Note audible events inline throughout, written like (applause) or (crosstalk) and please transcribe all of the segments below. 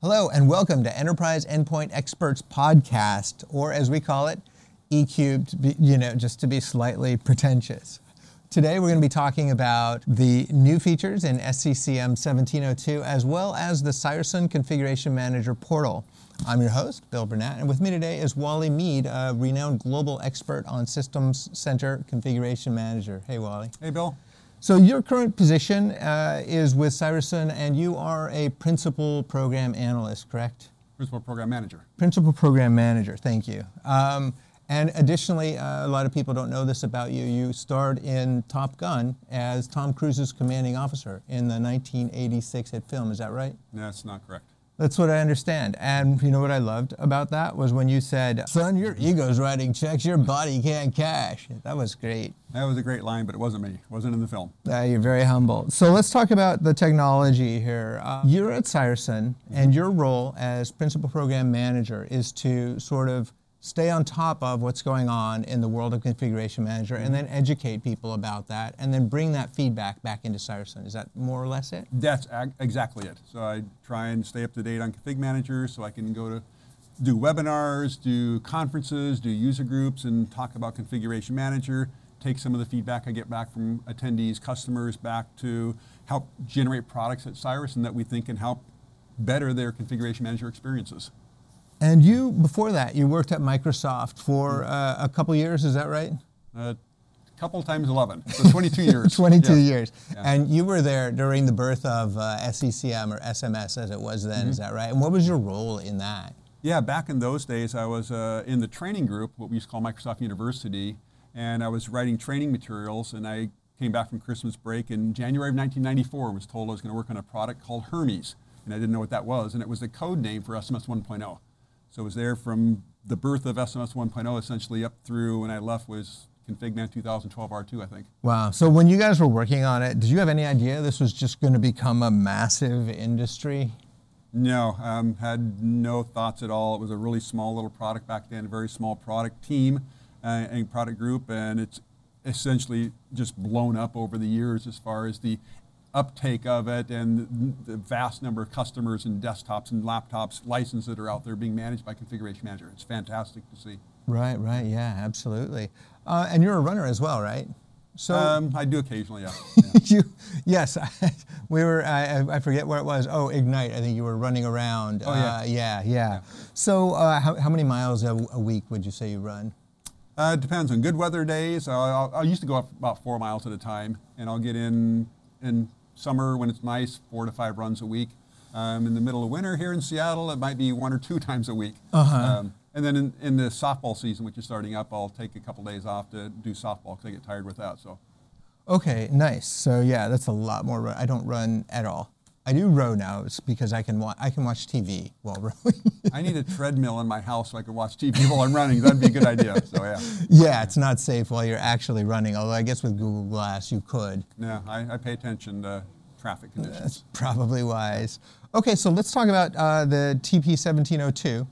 Hello, and welcome to Enterprise Endpoint Experts Podcast, or as we call it, eCubed, you know, just to be slightly pretentious. Today, we're going to be talking about the new features in SCCM 1702, as well as the Cireson Configuration Manager portal. I'm your host, Bill Burnett, and with me today is Wally Mead, a renowned global expert on Systems Center Configuration Manager. Hey, Wally. Hey, Bill. So your current position uh, is with Cireson, and you are a principal program analyst, correct? Principal program manager. Principal program manager. Thank you. Um, and additionally, uh, a lot of people don't know this about you. You starred in Top Gun as Tom Cruise's commanding officer in the 1986 hit film. Is that right? No, that's not correct. That's what I understand. And you know what I loved about that was when you said, "Son, your ego's writing checks your body can't cash." That was great. That was a great line, but it wasn't me. It wasn't in the film. Uh, you're very humble. So let's talk about the technology here. Uh, you're at Cireson, and your role as principal program manager is to sort of stay on top of what's going on in the world of configuration manager and then mm-hmm. educate people about that and then bring that feedback back into Cireson. Is that more or less it? That's ag- exactly it. So I try and stay up to date on config manager so I can go to do webinars, do conferences, do user groups, and talk about configuration manager. Take some of the feedback I get back from attendees, customers, back to help generate products at Cyerson that we think can help better their configuration manager experiences. And you, before that, you worked at Microsoft for uh, a couple years, is that right? A couple times 11, so 22 (laughs) years. 22 Yes. years. Yeah. And you were there during the birth of uh, SCCM or SMS as it was then, is Mm-hmm. that right? And what was your role in that? Yeah, back in those days, I was uh, in the training group, what we used to call Microsoft University, and I was writing training materials. And I came back from Christmas break in January of 1994 and was told I was going to work on a product called Hermes, and I didn't know what that was, and it was the code name for SMS 1.0. So it was there from the birth of SMS 1.0 essentially up through when I left was ConfigMan 2012 R2, I think. Wow. So when you guys were working on it, did you have any idea this was just going to become a massive industry? No, um, had no thoughts at all. It was a really small little product back then, a very small product team uh, and product group, and it's essentially just blown up over the years as far as the uptake of it and the vast number of customers and desktops and laptops licenses that are out there being managed by Configuration Manager. It's fantastic to see. Right, right. Yeah, absolutely. Uh, and you're a runner as well, right? So Um, I do occasionally, yeah. yeah. (laughs) you, yes, (laughs) we were. I, I- I forget where it was. Oh, Ignite. I think you were running around. Oh, yeah. Uh, yeah, yeah. So, uh, how, how many miles a, a week would you say you run? Uh, it depends. On good weather days, I used to go up about four miles at a time, and I'll get in in summer when it's nice, four to five runs a week. Um, in the middle of winter here in Seattle, it might be one or two (laughs) times a week. Uh-huh. Um, and then in, in the softball season, which is starting up, I'll take a couple days off to do softball because I get tired with that. So Okay, nice. So yeah, that's a lot more. Run. I don't run at all. I do row now it's because I can wa- I can watch TV while (laughs) rowing. I need a treadmill in my house so I can watch TV while I'm running. That'd be a good idea. So yeah, yeah, it's not safe while you're actually running. Although I guess with Google Glass you could. yeah, I, I pay attention to traffic conditions. That's probably wise. Okay, so let's talk about uh, the TP1702.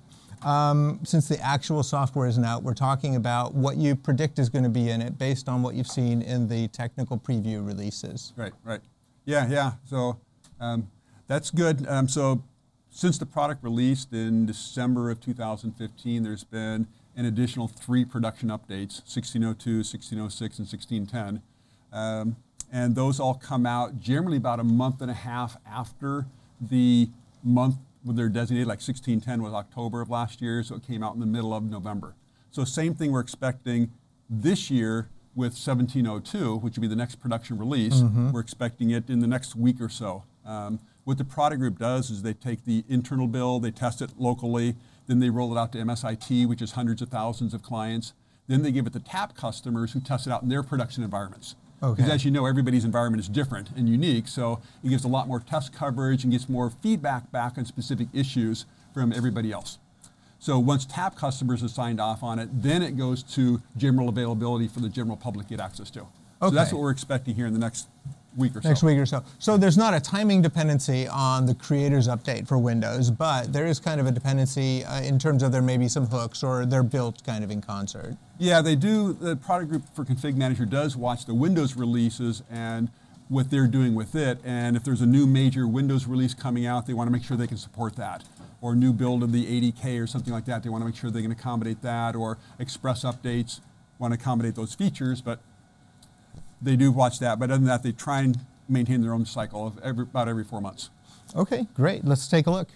Um, since the actual software isn't out, we're talking about what you predict is going to be in it based on what you've seen in the technical preview releases. Right, right. Yeah, yeah. So um, that's good. Um, so since the product released in December of 2015, there's been an additional three production updates 1602, 1606, and 1610. Um, and those all come out generally about a month and a half after the month when they're designated, like 1610 was October of last year, so it came out in the middle of November. So same thing we're expecting this year with 1702, which would be the next production release. We're expecting it in the next week or so. Um, what the product group does is they take the internal build, they test it locally, then they roll it out to MSIT, which is hundreds of thousands of clients. Then they give it to TAP customers who test it out in their production environments. Because Okay. as you know, everybody's environment is different and unique, so it gives a lot more test coverage and gets more feedback back on specific issues from everybody else. So once TAP customers are signed off on it, then it goes to general availability for the general public to get access to. Okay. So that's what we're expecting here in the next week or so. Next week or so. So there's not a timing dependency on the creators update for Windows, but there is kind of a dependency uh, in terms of there may be some hooks or they're built kind of in concert. Yeah, they do. The product group for Config Manager does watch the Windows releases and what they're doing with it. And if there's a new major Windows release coming out, they want to make sure they can support that. Or new build of the ADK or something like that, they want to make sure they can accommodate that. Or Express updates want to accommodate those features, but they do watch that. But other than that, they try and maintain their own cycle of every, about every four months. Okay, great. Let's take a look.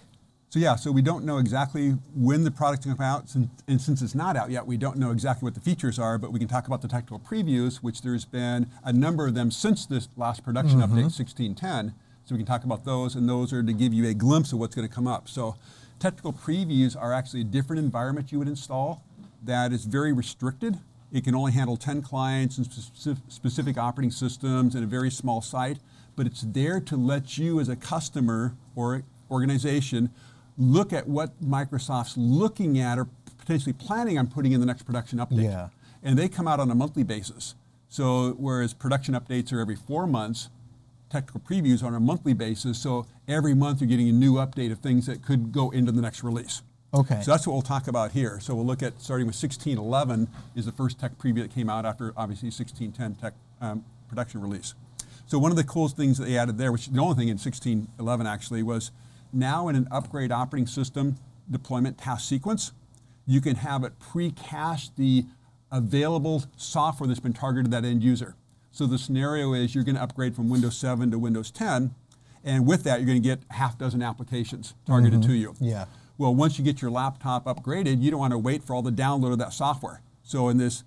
So yeah, so we don't know exactly when the product's going to come out, and since it's not out yet, we don't know exactly what the features are. But we can talk about the technical previews, which there's been a number of them since this last production mm-hmm. update, 1610. So we can talk about those, and those are to give you a glimpse of what's going to come up. So technical previews are actually a different environment you would install that is very restricted. It can only handle 10 clients and specific operating systems in a very small site, but it's there to let you as a customer or organization look at what Microsoft's looking at or potentially planning on putting in the next production update. Yeah. And they come out on a monthly basis. So whereas production updates are every four months, technical previews are on a monthly basis. So every month you're getting a new update of things that could go into the next release. Okay. So that's what we'll talk about here. So we'll look at starting with 1611 is the first tech preview that came out after obviously 1610 tech um, production release. So one of the coolest things that they added there, which the only thing in 1611 actually was now in an upgrade operating system deployment task sequence, you can have it pre-cache the available software that's been targeted to that end user. So the scenario is you're going to upgrade from Windows 7 to Windows 10, and with that, you're going to get half dozen applications targeted mm-hmm. to you. Yeah. Well, once you get your laptop upgraded, you don't want to wait for all the download of that software. So in this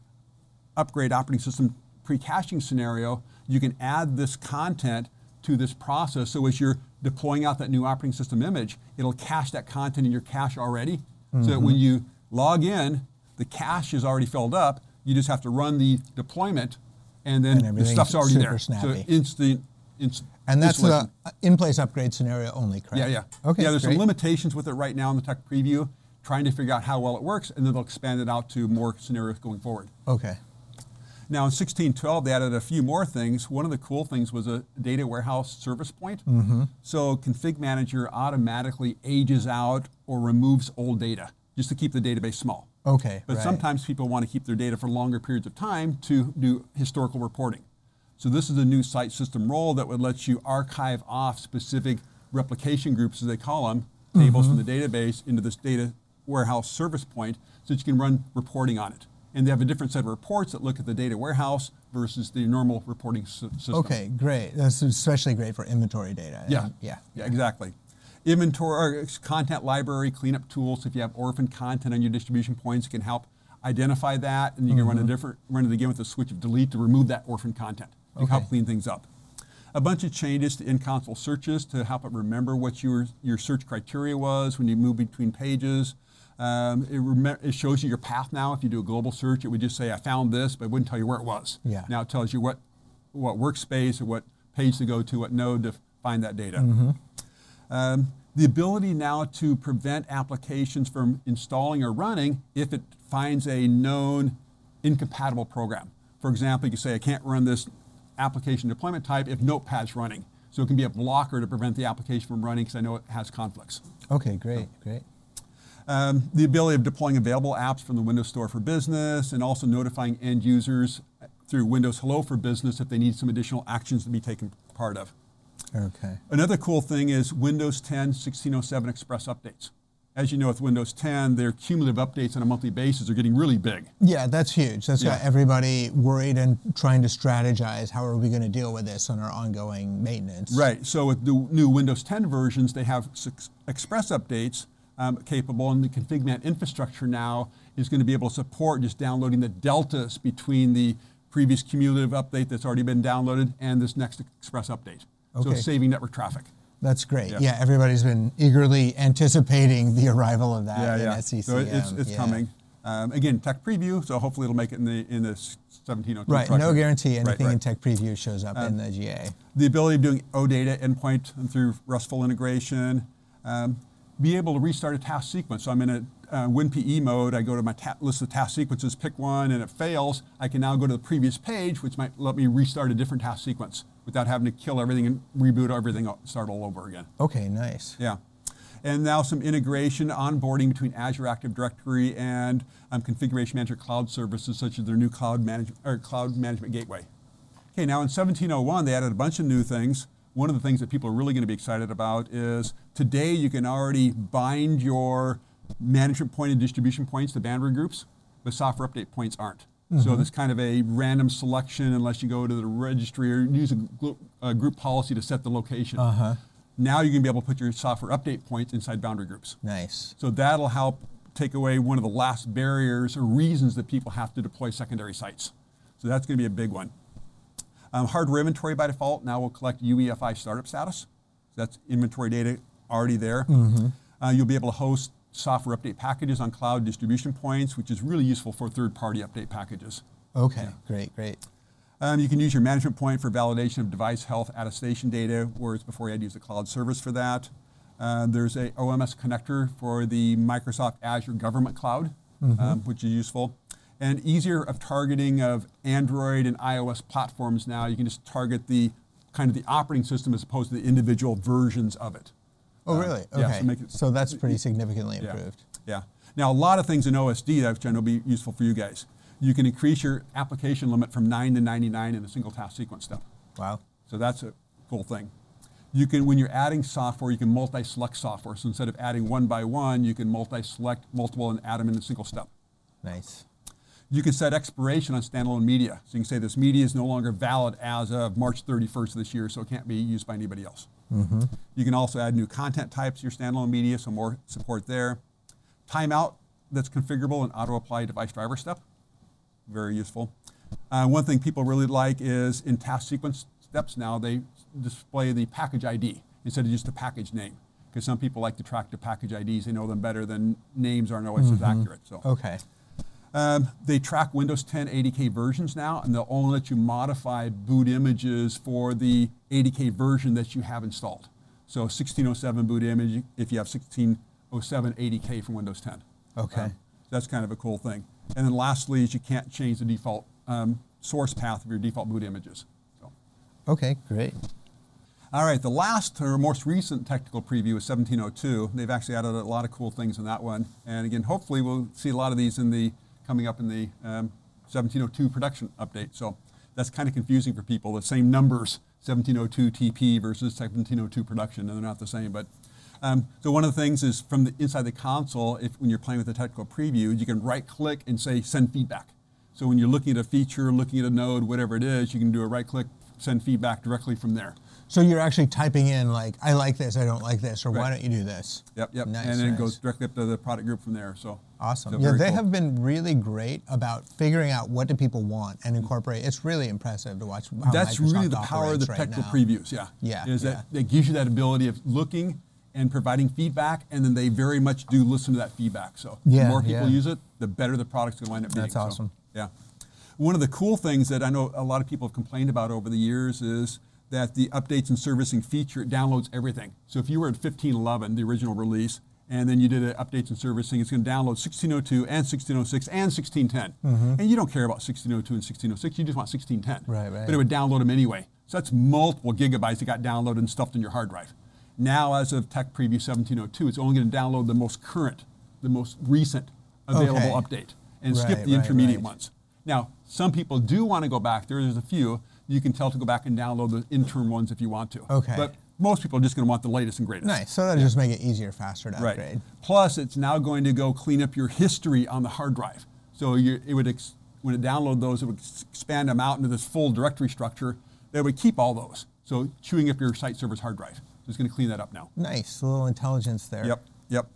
upgrade operating system pre-caching scenario, you can add this content to this process. So as you're deploying out that new operating system image, it'll cache that content in your cache already. Mm-hmm. So that when you log in, the cache is already filled up. You just have to run the deployment, and then and the stuff's already there. Snappy. So instant. And that's the in-place upgrade scenario only, correct? Yeah, yeah. Okay. Yeah, there's great. some limitations with it right now in the tech preview, trying to figure out how well it works, and then they'll expand it out to more scenarios going forward. Okay. Now in 1612, they added a few more things. One of the cool things was a data warehouse service point. Mm-hmm. So Config Manager automatically ages out or removes old data just to keep the database small. Okay. But right. sometimes people want to keep their data for longer periods of time to do historical reporting. So this is a new site system role that would let you archive off specific replication groups, as they call them, tables mm-hmm. from the database into this data warehouse service point so that you can run reporting on it and they have a different set of reports that look at the data warehouse versus the normal reporting system. Okay, great. That's especially great for inventory data. Yeah, yeah, yeah, exactly. Inventory, uh, content library, cleanup tools. If you have orphan content on your distribution points, it can help identify that, and you can mm-hmm. run a mm-hmm. different run it again with a switch of delete to remove that orphan content. You okay. help clean things up. A bunch of changes to in-console searches to help it remember what your your search criteria was when you move between pages. Um, it, rem- it, shows you your path now. If you do a global search, it would just say, I found this, but it wouldn't tell you where it was. Yeah. Now it tells you what, what workspace or what page to go to, what node to find that data. Mm-hmm. Um, the ability now to prevent applications from installing or running if it finds a known incompatible program. For example, you can say, I can't run this application deployment type if Notepad's running. So it can be a blocker to prevent the application from running because I know it has conflicts. Okay, great, so, great. Um, the ability of deploying available apps from the Windows Store for Business and also notifying end users through Windows Hello for Business if they need some additional actions to be taken part of. Okay. Another cool thing is Windows 10 1607 Express updates. As you know, with Windows 10, their cumulative updates on a monthly basis are getting really big. Yeah, that's huge. That's yeah. got everybody worried and trying to strategize how are we going to deal with this on our ongoing maintenance. Right. So with the new Windows 10 versions, they have Express updates um, capable, and the ConfigMan infrastructure now is going to be able to support just downloading the deltas between the previous cumulative update that's already been downloaded and this next Express update. Okay. So saving network traffic. That's great. Yeah. yeah. everybody's been eagerly anticipating the arrival of that yeah, in yeah. SCCM. So it's, it's yeah. coming. Um, again, tech preview, so hopefully it'll make it in the in the 1702. Right, no guarantee anything right, right. in tech preview shows up um, in the GA. The ability of doing OData endpoint through RESTful integration. Um, be able to restart a task sequence. So I'm in a uh, WinPE mode, I go to my ta- list of task sequences, pick one, and it fails. I can now go to the previous page, which might let me restart a different task sequence without having to kill everything and reboot everything, start all over again. Okay, nice. Yeah. And now some integration, onboarding between Azure Active Directory and um, Configuration Manager cloud services, such as their new cloud, manage- or cloud management gateway. Okay, now in 1701, they added a bunch of new things. One of the things that people are really going to be excited about is today you can already bind your management point and distribution points to boundary groups, but software update points aren't. So this kind of a random selection unless you go to the registry or use a, glu- a group policy to set the location. Uh-huh. Now you're going to be able to put your software update points inside boundary groups. Nice. So that'll help take away one of the last barriers or reasons that people have to deploy secondary sites. So that's going to be a big one. Um, hardware inventory by default now will collect UEFI startup status. So that's inventory data already there. Uh, you'll be able to host software update packages on cloud distribution points, which is really useful for third-party update packages. Okay, great, great. Um, you can use your management point for validation of device health attestation data, whereas before you had to use a cloud service for that. Uh, there's a OMS connector for the Microsoft Azure Government Cloud, um, which is useful. And easier of targeting of Android and iOS platforms now. You can just target the kind of the operating system as opposed to the individual versions of it. Oh, Uh, really? yeah, Okay. so it- so that's pretty significantly improved. Yeah. Now, a lot of things in OSD that which I know will be useful for you guys. You can increase your application limit from 9 to 99 in a single task sequence step. Wow. So that's a cool thing. You can, when you're adding software, you can multi-select software. So instead of adding one by one, you can multi-select multiple and add them in a single step. Nice. You can set expiration on standalone media. So you can say this media is no longer valid as of March 31st of this year, so it can't be used by anybody else. You can also add new content types to your standalone media, so more support there. Timeout that's configurable in auto apply device driver step. Very useful. Uh, one thing people really like is in task sequence steps now, they display the package ID instead of just the package name. Because some people like to track the package IDs, they know them better than names aren't always as accurate. So. Okay. Um, they track Windows 10 ADK versions now, and they'll only let you modify boot images for the ADK version that you have installed. So 1607 boot image if you have 1607 ADK from Windows 10. Okay. Um, that's kind of a cool thing. And then lastly is you can't change the default um, source path of your default boot images. So. Okay, great. All right, the last or most recent technical preview is 1702. They've actually added a lot of cool things in that one. And again, hopefully we'll see a lot of these in the coming up in the um, 1702 production update. So that's kind of confusing for people. The same numbers, 1702 TP versus 1702 production, and they're not the same. But um, so one of the things is from the inside the console, if when you're playing with the technical preview, you can right click and say send feedback. So when you're looking at a feature, looking at a node, whatever it is, you can do a right click, send feedback directly from there. So you're actually typing in like, I like this, I don't like this, or why don't you do this? Yep, yep. Nice, and then nice. it goes directly up to the product group from there. So Awesome. so yeah, they cool. have been really great about figuring out what do people want and incorporate. It's really impressive to watch. How That's Microsoft really the power of the right technical now. previews. Yeah. Yeah, Is yeah. it it gives you that ability of looking and providing feedback, and then they very much do listen to that feedback. So Yeah, the more people yeah. use it, the better the product's going to wind up being. That's So, awesome. yeah. One of the cool things that I know a lot of people have complained about over the years is that the updates and servicing feature it downloads everything. So if you were at 1511, the original release, and then you did a updates and servicing, it's going to download 1602 and 1606 and 1610. And you don't care about 1602 and 1606, you just want 1610. Mm-hmm. Right, right. But it would download them anyway. So that's multiple gigabytes that got downloaded and stuffed in your hard drive. Now, as of Tech Preview 1702, it's only going to download the most current, the most recent available Okay. update and skip Right, the right, intermediate right. ones. Now, some people do want to go back there. There's a few. You can tell to go back and download the interim ones if you want to. Okay. But most people are just going to want the latest and greatest. Nice. So that'll just make it easier, faster to upgrade. Right. Plus, it's now going to go clean up your history on the hard drive. So you, it would, ex, when it download those, it would expand them out into this full directory structure. That would keep all those. So chewing up your site server's hard drive. So it's going to clean that up now. Nice. A little intelligence there. Yep, yep.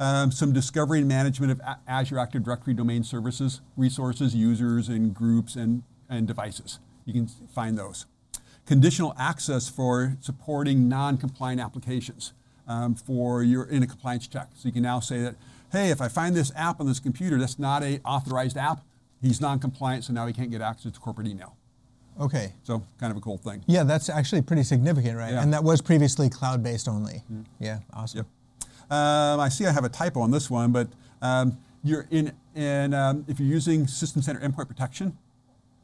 Um, some discovery and management of A- Azure Active Directory domain services, resources, users, and groups and, and devices. You can find those. Conditional access for supporting non-compliant applications um, for your in a compliance check. So you can now say that, hey, if I find this app on this computer that's not a authorized app, he's non-compliant, so now he can't get access to corporate email. Okay. So kind of a cool thing. Yeah, that's actually pretty significant, right? Yeah. And that was previously cloud-based only. Yeah, awesome. Yep. Um, I see I have a typo on this one, but um, you're in, in um, if you're using System Center Endpoint Protection,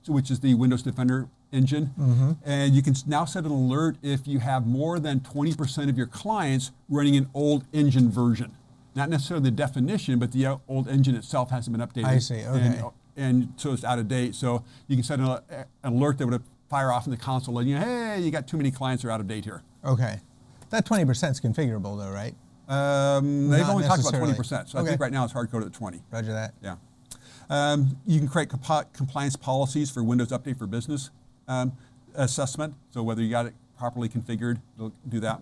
so which is the Windows Defender engine, and you can now set an alert if you have more than 20% of your clients running an old engine version. Not necessarily the definition, but the uh, old engine itself hasn't been updated. I see, okay. And, and so it's out of date. So you can set an, an alert that would fire off in the console, letting you hey, you got too many clients that are out of date here. Okay. That 20% is configurable though, right? Um, they've Not only talked about 20%, so I think right now it's hard coded at 20. Roger that. Yeah. Um, you can create compliance policies for Windows Update for Business um, assessment. So whether you got it properly configured, it'll do that.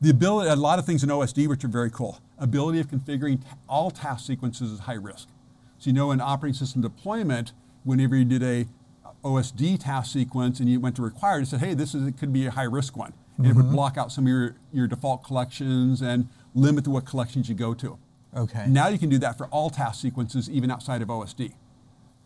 The ability, a lot of things in OSD which are very cool. Ability of configuring t- all task sequences is high risk. So you know in operating system deployment, whenever you did a OSD task sequence and you went to required, it said, hey, this is it could be a high risk one. And it would block out some of your, your default collections and limit to what collections you go to. Okay. Now you can do that for all task sequences, even outside of OSD.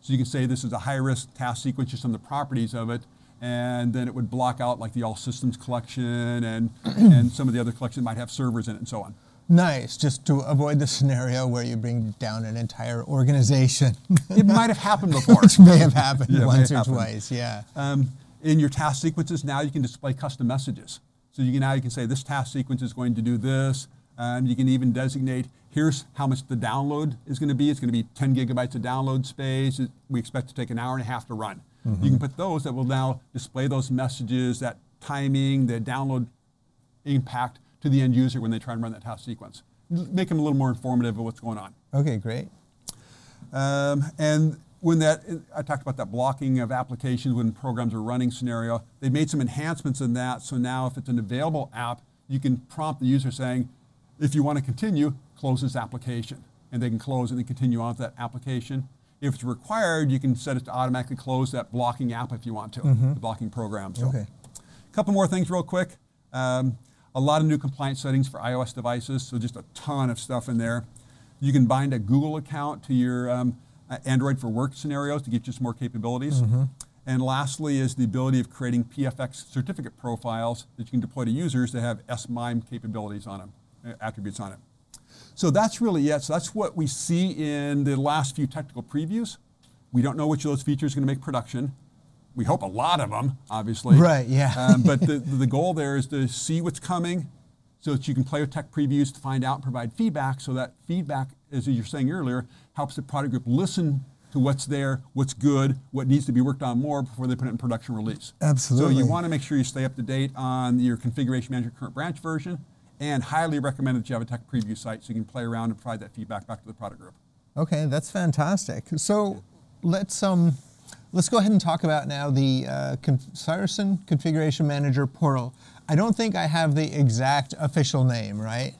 So you can say this is a high risk task sequence, just on the properties of it, and then it would block out like the all systems collection and, (clears throat) and some of the other collections might have servers in it and so on. Nice, just to avoid the scenario where you bring down an entire organization, It might have happened (laughs) before. which may have happened Yeah, once or happened. twice. Yeah. Um, in your task sequences now you can display custom messages. So you can now you can say this task sequence is going to do this. Um, you can even designate here's how much the download is going to be. It's going to be 10 gigabytes of download space. We expect to take an hour and a half to run. You can put those that will now display those messages, that timing, the download impact to the end user when they try and run that task sequence. Make them a little more informative of what's going on. Okay, great. Um, and when that, I talked about that blocking of applications when programs are running scenario, they made some enhancements in that. So now if it's an available app, you can prompt the user saying, if you want to continue, close this application. And they can close and then continue on with that application. If it's required, you can set it to automatically close that blocking app if you want to, the blocking program. So Okay. a couple more things real quick. Um, a lot of new compliance settings for iOS devices, so just a ton of stuff in there. You can bind a Google account to your um, Android for work scenarios to get you some more capabilities. And lastly is the ability of creating PFX certificate profiles that you can deploy to users that have SMIME capabilities on them, attributes on it. So that's really it. So that's what we see in the last few technical previews. We don't know which of those features are going to make production. We hope a lot of them, obviously. Right, yeah. Um, (laughs) but the, the goal there is to see what's coming so that you can play with tech previews to find out and provide feedback so that feedback, as you were saying earlier, helps the product group listen to what's there, what's good, what needs to be worked on more before they put it in production release. Absolutely. So you want to make sure you stay up to date on your configuration manager current branch version and highly recommend that you have a tech preview site so you can play around and provide that feedback back to the product group. Okay, that's fantastic. So let's um, let's go ahead and talk about now the uh, Cireson Configuration Manager portal. I don't think I have the exact official name, right?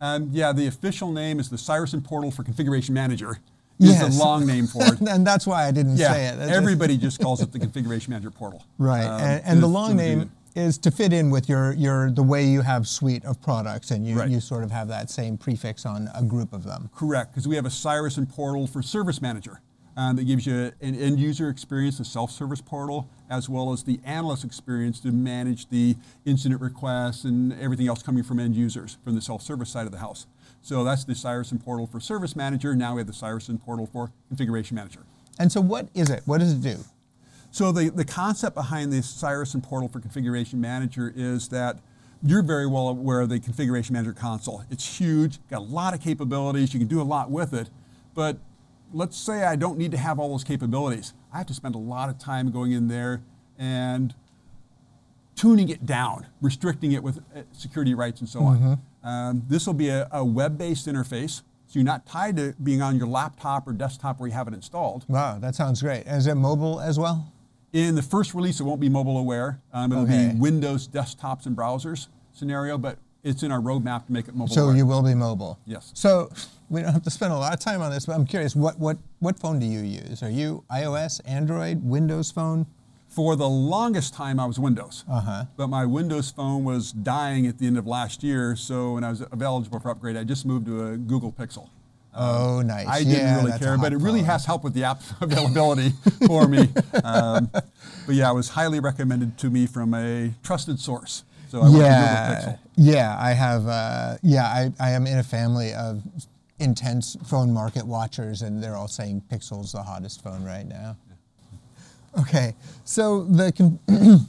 Um, yeah, the official name is the Cireson Portal for Configuration Manager. Is Yes. the long name for it. (laughs) and that's why I didn't yeah, say it. That's everybody just calls it the Configuration Manager Portal. right, Um, and, and the long name. Is to fit in with your your the way you have suite of products, and you Right. you sort of have that same prefix on a group of them. Correct, because we have a Cireson portal for Service Manager um, that gives you an end user experience, the self service portal, as well as the analyst experience to manage the incident requests and everything else coming from end users from the self service side of the house. So that's the Cireson portal for Service Manager. Now we have the Cireson portal for Configuration Manager. And so, what is it? What does it do? So the, the concept behind the Cireson portal for Configuration Manager is that you're very well aware of the Configuration Manager console. It's huge, got a lot of capabilities, you can do a lot with it, but let's say I don't need to have all those capabilities. I have to spend a lot of time going in there and tuning it down, restricting it with uh, security rights and so on. Um, this will be a, a web-based interface, so you're not tied to being on your laptop or desktop where you have it installed. Wow, that sounds great. Is it mobile as well? In the first release, it won't be mobile aware. Um, it'll Okay. be Windows desktops and browsers scenario, but it's in our roadmap to make it mobile So aware. you will be mobile. Yes. So we don't have to spend a lot of time on this, but I'm curious, what what what phone do you use? Are you iOS, Android, Windows phone? For the longest time, I was Windows. Uh-huh. But my Windows phone was dying at the end of last year, so when I was eligible for upgrade, I just moved to a Google Pixel. Oh, nice. I didn't Yeah, really care, but it really phone. has helped with the app (laughs) availability for me. Um, but yeah, it was highly recommended to me from a trusted source. So I went to Google Yeah, Pixel. yeah. I have. Uh, yeah, I, I am in a family of intense phone market watchers, and they're all saying Pixel's the hottest phone right now. Okay, so the con- (clears throat)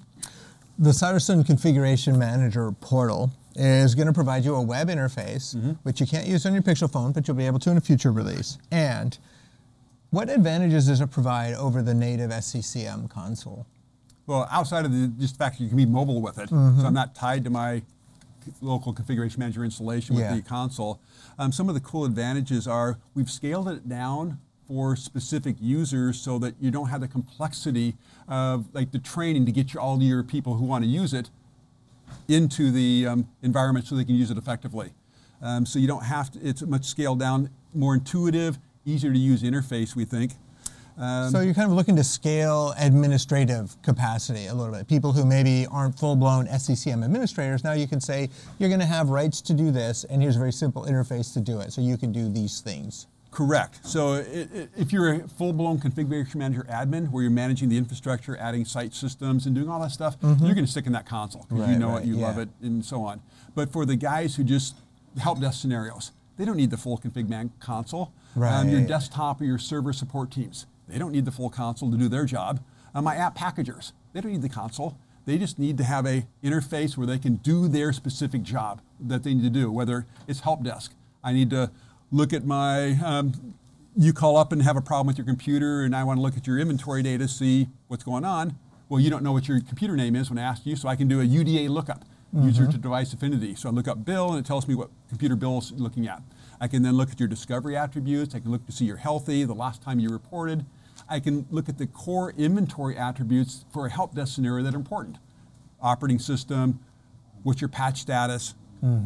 the Cireson Configuration Manager portal is going to provide you a web interface, which you can't use on your Pixel phone, but you'll be able to in a future release. And what advantages does it provide over the native SCCM console? Well, outside of the just the fact that you can be mobile with it, Mm-hmm. so I'm not tied to my local configuration manager installation with Yeah. the console. Um, some of the cool advantages are we've scaled it down for specific users so that you don't have the complexity of like the training to get you all your people who want to use it into the um, environment so they can use it effectively. Um, so you don't have to, it's much scaled down, more intuitive, easier to use interface, we think. Um, So you're kind of looking to scale administrative capacity a little bit. People who maybe aren't full-blown SCCM administrators, now you can say you're going to have rights to do this, and here's a very simple interface to do it. So you can do these things. Correct. So i- i- if you're a full-blown configuration manager admin, where you're managing the infrastructure, adding site systems, and doing all that stuff, you're going to stick in that console because you Mm-hmm. Know right, it, you love it, and so on. But for the guys who just help desk scenarios, they don't need the full config man console. Um, your desktop or your server support teams, they don't need the full console to do their job. Uh, my app packagers, they don't need the console. They just need to have a interface where they can do their specific job that they need to do, whether it's help desk. I need to look at my, um, you call up and have a problem with your computer and I want to look at your inventory data, see what's going on. Well, you don't know what your computer name is when I ask you, so I can do a UDA lookup, user to device affinity. So I look up Bill and it tells me what computer Bill is looking at. I can then look at your discovery attributes. I can look to see you're healthy, the last time you reported. I can look at the core inventory attributes for a help desk scenario that are important. Operating system, what's your patch status,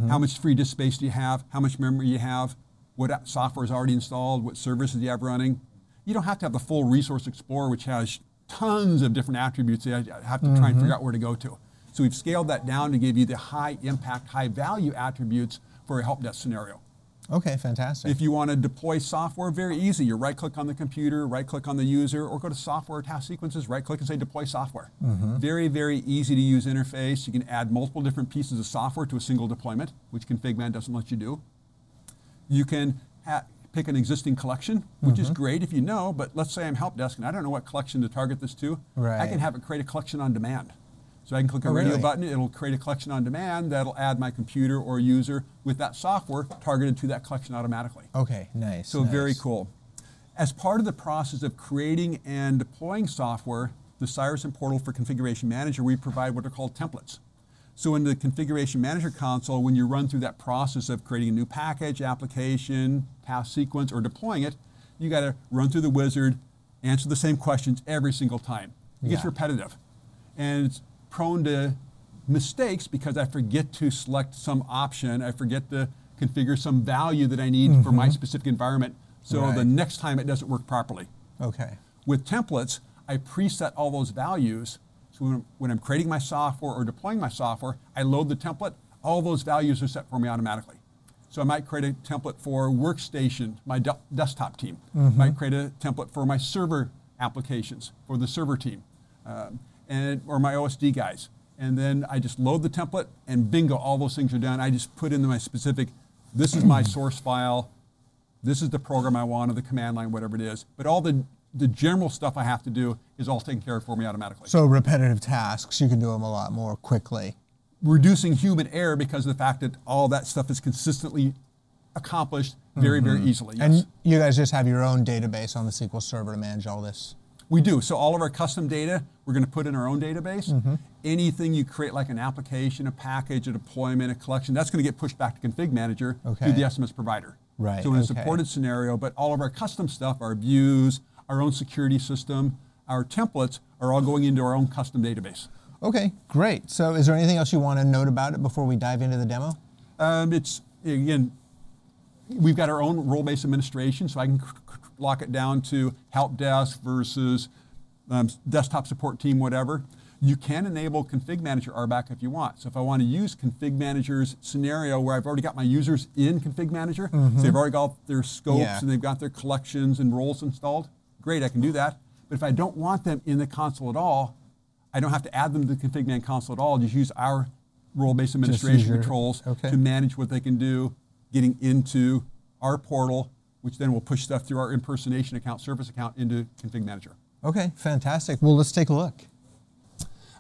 how much free disk space do you have, how much memory you have, what software is already installed, what services you have running. You don't have to have the full Resource Explorer, which has tons of different attributes that I have to try and mm-hmm. figure out where to go to. So we've scaled that down to give you the high impact, high value attributes for a help desk scenario. Okay, fantastic. If you want to deploy software, very easy. You right click on the computer, right click on the user, or go to software task sequences, right click and say deploy software. Mm-hmm. Very, very easy to use interface. You can add multiple different pieces of software to a single deployment, which Configman doesn't let you do. You can ha- pick an existing collection, which is mm-hmm. great if you know, but let's say I'm help desk and I don't know what collection to target this to. I can have it create a collection on demand. So I can click a Oh, radio really? button, it'll create a collection on demand that'll add my computer or user with that software targeted to that collection automatically. okay, nice. So very cool. As part of the process of creating and deploying software, the Cireson Portal for Configuration Manager, we provide what are called templates. So in the Configuration Manager console, when you run through that process of creating a new package, application, task sequence, or deploying it, you got to run through the wizard, answer the same questions every single time. It gets repetitive. And it's prone to mistakes because I forget to select some option, I forget to configure some value that I need for my specific environment. So the Mm-hmm. Next time it doesn't work properly. Okay. With templates, I preset all those values. So when, when I'm creating my software or deploying my software, I load the template, all those values are set for me automatically. So I might create a template for workstation, my de- desktop team. I might create a template for my server applications for the server team, um, and or my OSD guys. And then I just load the template, and bingo, all those things are done. I just put in my specific. This is my (clears throat) source file. This is the program I want, or the command line, whatever it is. But all the the general stuff I have to do is all taken care of for me automatically. So repetitive tasks, you can do them a lot more quickly. reducing human error because of the fact that all that stuff is consistently accomplished very, very easily. Yes. And you guys just have your own database on the SQL Server to manage all this. we do. So all of our custom data, we're going to put in our own database. Mm-hmm. Anything you create, like an application, a package, a deployment, a collection, that's going to get pushed back to Config Manager Okay. through the SMS provider. Right, So in a okay. supported scenario, but all of our custom stuff, our views, our own security system, our templates are all going into our own custom database. Okay, great. So is there anything else you want to note about it before we dive into the demo? Um, it's again, we've got our own role-based administration, so I can lock it down to help desk versus um, desktop support team, whatever. You can enable Config Manager RBAC if you want. So if I want to use Config Manager's scenario where I've already got my users in Config Manager, so they've already got their scopes Yeah. and they've got their collections and roles installed, great, I can do that. But if I don't want them in the console at all, I don't have to add them to the Config Man console at all. Just use our role-based administration your- controls okay. to manage what they can do, getting into our portal, which then will push stuff through our impersonation account, service account into Config Manager. Okay, fantastic. Well, let's take a look.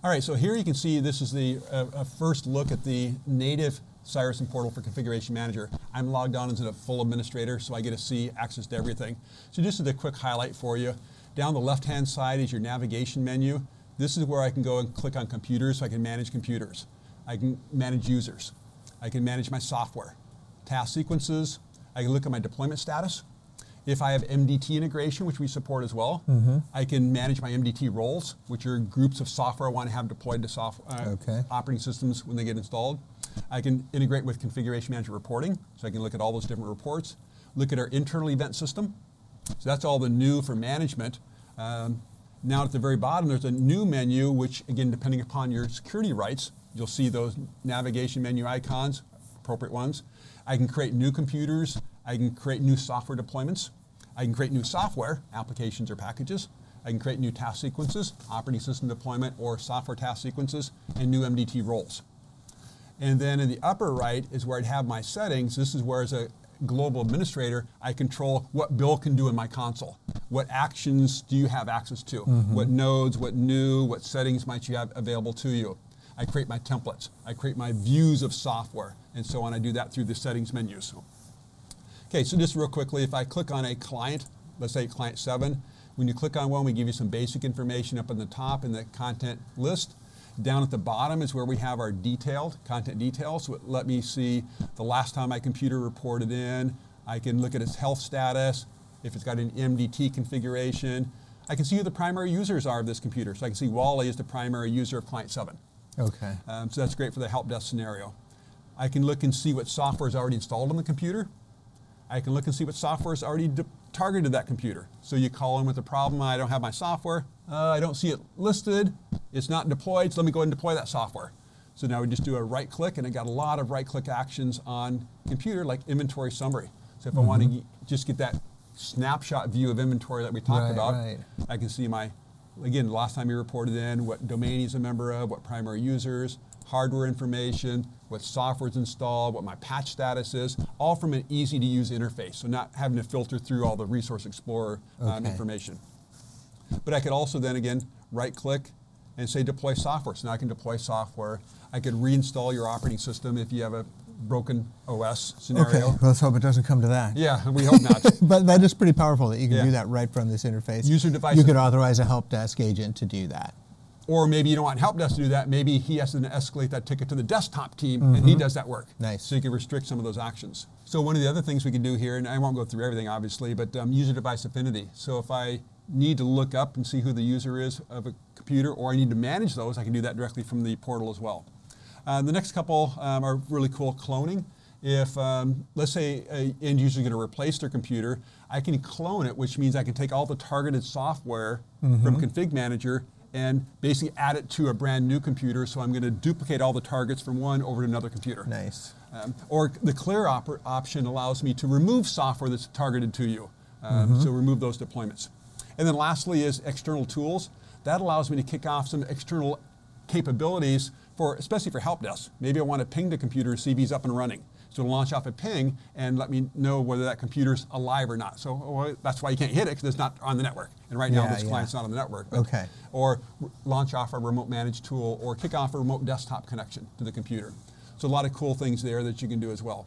All right, so here you can see this is the uh, first look at the native Cireson Portal for Configuration Manager. I'm logged on as a full administrator, so I get to see access to everything. So just as a quick highlight for you, down the left-hand side is your navigation menu. This is where I can go and click on computers so I can manage computers. I can manage users. I can manage my software, task sequences. I can look at my deployment status. If I have MDT integration, which we support as well, Mm-hmm. I can manage my MDT roles, which are groups of software I want to have deployed to software uh, Okay. operating systems when they get installed. I can integrate with configuration manager reporting, so I can look at all those different reports. Look at our internal event system. So that's all the new for management. Um, now at the very bottom, there's a new menu, which again, depending upon your security rights, you'll see those navigation menu icons, appropriate ones. I can create new computers. I can create new software deployments. I can create new software, applications or packages. I can create new task sequences, operating system deployment or software task sequences, and new MDT roles. And then in the upper right is where I'd have my settings. This is where, as a global administrator, I control what Bill can do in my console. What actions do you have access to? Mm-hmm. What nodes, what new, what settings might you have available to you? I create my templates. I create my views of software, and so on. I do that through the settings menus. Okay, so just real quickly, if I click on a client, let's say client seven, when you click on one, we give you some basic information up on the top in the content list. Down at the bottom is where we have our detailed content details. So let me see the last time my computer reported in. I can look at its health status, if it's got an MDT configuration. I can see who the primary users are of this computer. So I can see Wally is the primary user of client seven. Okay. Um, so that's great for the help desk scenario. I can look and see what software is already installed on the computer. I can look and see what software is already de- targeted that computer. So you call in with a problem, I don't have my software, uh, I don't see it listed, it's not deployed, so let me go ahead and deploy that software. So now we just do a right click, and I got a lot of right click actions on computer, like inventory summary. So if I want to just get that snapshot view of inventory that we talked Right, about, right. I can see my, again, last time you reported in, what domain he's a member of, what primary users, hardware information, what software's installed, what my patch status is, all from an easy to use interface. So not having to filter through all the Resource Explorer um, Okay. information. But I could also then again right click and say deploy software. So now I can deploy software. I could reinstall your operating system if you have a broken OS scenario. Okay. Let's hope it doesn't come to that. Yeah, we hope not. (laughs) But that is pretty powerful that you can Yeah. do that right from this interface. User device. You could authorize a help desk agent to do that. Or maybe you don't want help desk to do that. Maybe he has to escalate that ticket to the desktop team and he does that work. Mm-hmm. Nice. So you can restrict some of those actions. So one of the other things we can do here, and I won't go through everything obviously, but um, user device affinity. So if I need to look up and see who the user is of a computer or I need to manage those, I can do that directly from the portal as well. Uh, the next couple um, are really cool cloning. If, um, let's say, an end user is going to replace their computer, I can clone it, which means I can take all the targeted software from Config Manager and basically add it to a brand new computer. So I'm going to duplicate all the targets from one over to another computer. Nice. Um, or the clear op- option allows me to remove software that's targeted to you. Um, So remove those deployments. And then lastly is external tools. That allows me to kick off some external capabilities for, especially for help desk. Maybe I want to ping the computer, see if he's up and running. So it'll launch off a ping and let me know whether that computer's alive or not. So well, that's why you can't hit it because it's not on the network. And right now Yeah, this yeah. client's not on the network. but- Okay. Or r- launch off a remote managed tool or kick off a remote desktop connection to the computer. So a lot of cool things there that you can do as well.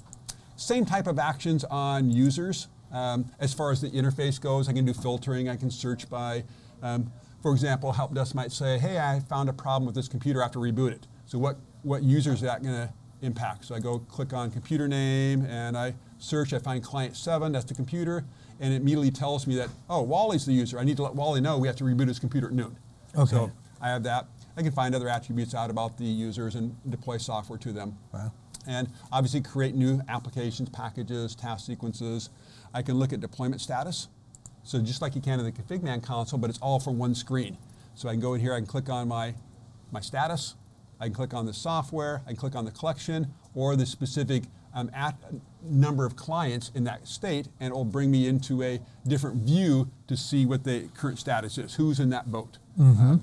Same type of actions on users. Um, as far as the interface goes, I can do filtering. I can search by, um, for example, help desk might say, "Hey, I found a problem with this computer after reboot it." So what what user is that going to impact? So I go click on computer name and I search. I find client seven. That's the computer, and it immediately tells me that oh, Wally's the user. I need to let Wally know we have to reboot his computer at noon. Okay. So I have that. I can find other attributes out about the users and deploy software to them Wow. and obviously create new applications, packages, task sequences. I can look at deployment status. So just like you can in the config.man console, but it's all from one screen. So I can go in here, I can click on my, my status, I can click on the software, I can click on the collection or the specific um, at number of clients in that state, and it will bring me into a different view to see what the current status is, who's in that boat. Um,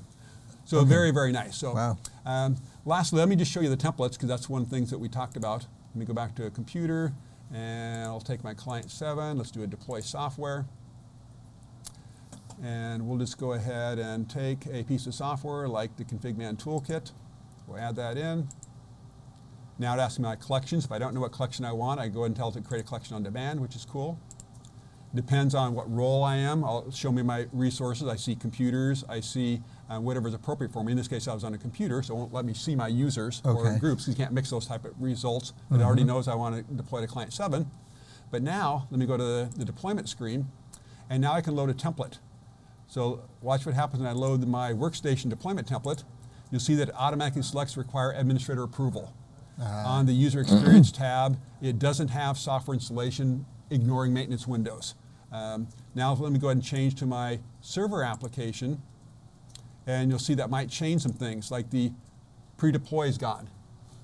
so very, very nice. So Wow. um, lastly, let me just show you the templates because that's one of the things that we talked about. Let me go back to a computer and I'll take my client seven. Let's do a deploy software. And we'll just go ahead and take a piece of software like the ConfigMan toolkit. We'll add that in. Now it asks me my collections. If I don't know what collection I want, I go ahead and tell it to create a collection on demand, which is cool. Depends on what role I am. I'll show me my resources. I see computers. I see uh, whatever is appropriate for me. In this case, I was on a computer, so it won't let me see my users or Okay. groups. You can't mix those type of results. It already knows I want to deploy to client seven. But now, let me go to the, the deployment screen, and now I can load a template. So watch what happens when I load my workstation deployment template. You'll see that it automatically selects require administrator approval. On the user experience (clears throat) tab, it doesn't have software installation ignoring maintenance windows. Um, now let me go ahead and change to my server application and you'll see that might change some things like the pre-deploy is gone.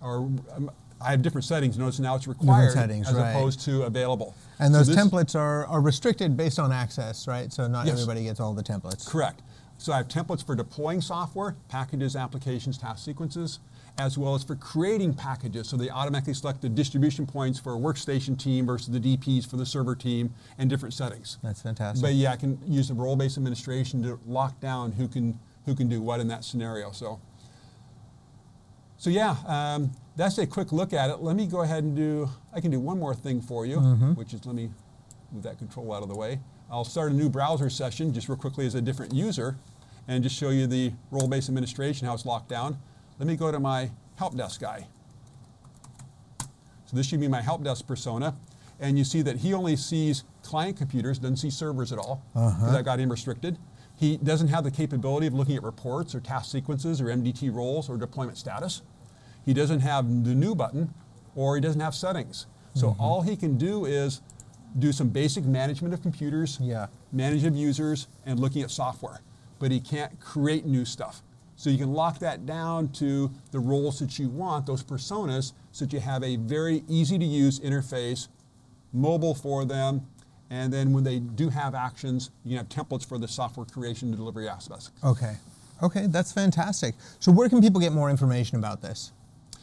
Or um, I have different settings. Notice now it's required settings, as right. opposed to available. And So those this- templates are, are restricted based on access, right? So not Yes. everybody gets all the templates. Correct. So I have templates for deploying software, packages, applications, task sequences, as well as for creating packages. So they automatically select the distribution points for a workstation team versus the DPs for the server team and different settings. That's fantastic. But yeah, I can use the role-based administration to lock down who can who can do what in that scenario. So, so yeah, um, that's a quick look at it. Let me go ahead and do. I can do one more thing for you, which is let me move that control out of the way. I'll start a new browser session just real quickly as a different user, and just show you the role-based administration how it's locked down. Let me go to my help desk guy. So this should be my help desk persona. And you see that he only sees client computers, doesn't see servers at all, uh-huh. because I got him restricted. He doesn't have the capability of looking at reports or task sequences or MDT roles or deployment status. He doesn't have the new button or he doesn't have settings. So mm-hmm. all he can do is do some basic management of computers, Yeah. manage of users, and looking at software. But he can't create new stuff. So you can lock that down to the roles that you want, those personas, so that you have a very easy to use interface, mobile for them, and then when they do have actions, you have templates for the software creation and delivery aspects. Okay. Okay, that's fantastic. So where can people get more information about this?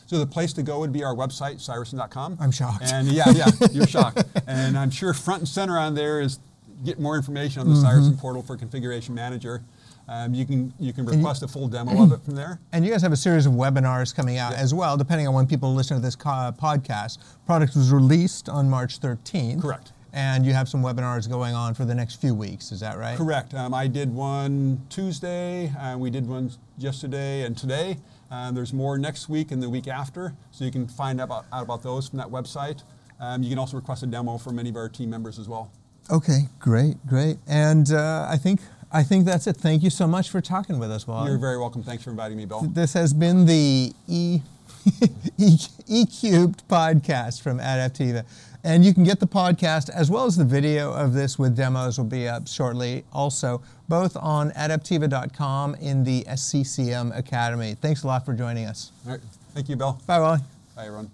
So the place to go would be our website, cireson.com. I'm shocked. And yeah, yeah, you're shocked. (laughs) And I'm sure front and center on there is get more information on the Mm-hmm. Cireson portal for Configuration Manager. Um, you can you can request a full demo of it from there. And you guys have a series of webinars coming out as well, depending on when people listen to this co- podcast. Product was released on March 13th. Correct. And you have some webinars going on for the next few weeks, is that right? Correct. Um, I did one Tuesday, uh, we did one yesterday and today. Uh, there's more next week and the week after, so you can find out about, out about those from that website. Um, you can also request a demo from any of our team members as well. Okay, great, great. And uh, I think I think that's it. Thank you so much for talking with us, Wally. You're very welcome. Thanks for inviting me, Bill. This has been the E E, (laughs) e Cubed podcast from Adaptiva. And you can get the podcast as well as the video of this with demos will be up shortly also, both on adaptiva.com in the SCCM Academy. Thanks a lot for joining us. All right. Thank you, Bill. Bye, Wally. Bye, everyone.